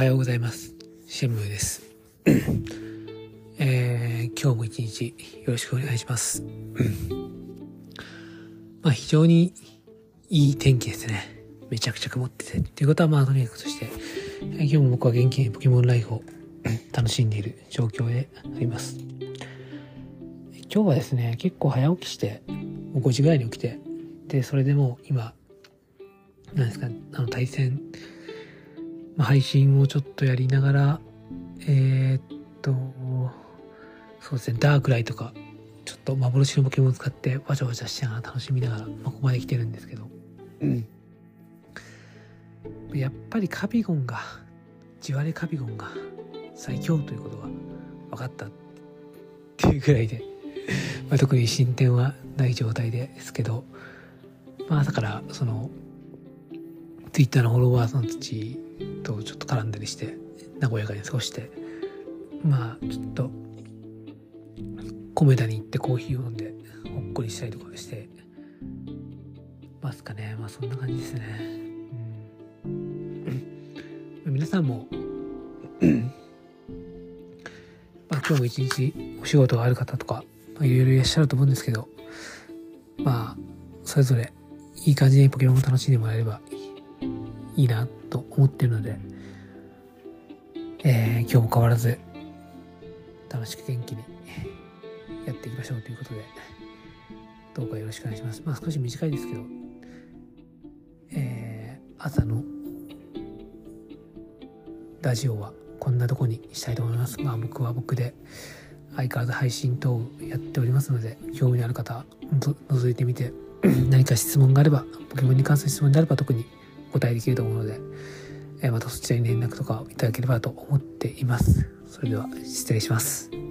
はようございます。シェムです。えー今日も一日よろしくお願いします。まあ非常にいい天気ですね。めちゃくちゃ曇ってて。っていうことはまあとにかくとして、え今日も僕は元気にポケモンライフを楽しんでいる状況であります。今日はですね、結構早起きして、もう5時ぐらいに起きて、で、それでもう今、なんですか、あの対戦、配信をちょっとやりながら、えーっと、そうですね、ダークライとか、ちょっと幻のポケモンを使ってわちゃわちゃしながら楽しみながら、まあ、ここまで来てるんですけど、やっぱりカビゴンが、地割れカビゴンが最強ということが分かったっていうぐらいで、まあ、特に進展はない状態ですけど、まあ朝からその、ツイッターのフォロワーさんたちとちょっと絡んだりして、和やかに過ごして、まあちょっと、米田に行ってコーヒーを飲んで、ほっこりしたりとかして、ますかね。まあそんな感じですね。うん、皆さんも、まあ今日も一日お仕事がある方とか、いろいろいらっしゃると思うんですけど、まあ、それぞれいい感じにポケモンを楽しんでもらえればいいいいなと思ってるので、えー今日も変わらず楽しく元気にやっていきましょうということで、どうかよろしくお願いします。まあ少し短いですけど、えー朝のラジオはこんなとこにしたいと思います。まあ僕は僕で相変わらず配信等やっておりますので、興味のある方の覗いてみて、何か質問があれば、ポケモンに関する質問であれば特にお答えできると思うので、えーまたそちらに連絡とかいただければと思っています。それでは失礼します。